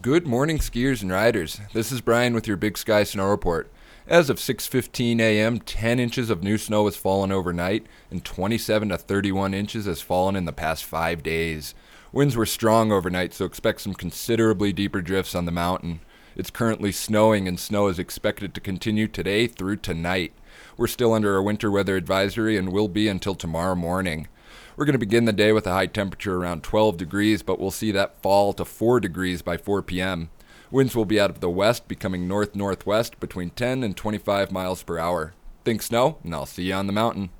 Good morning, skiers and riders. This is Brian with your Big Sky Snow Report. As of 6:15 a.m., 10 inches of new snow has fallen overnight, and 27 to 31 inches has fallen in the past five days. Winds were strong overnight, so expect some considerably deeper drifts on the mountain. It's currently snowing, and snow is expected to continue today through tonight. We're still under a winter weather advisory and will be until tomorrow morning. We're going to begin the day with a high temperature around 12 degrees, but we'll see that fall to 4 degrees by 4 p.m. Winds will be out of the west, becoming north northwest between 10 and 25 miles per hour. Think snow, and I'll see you on the mountain.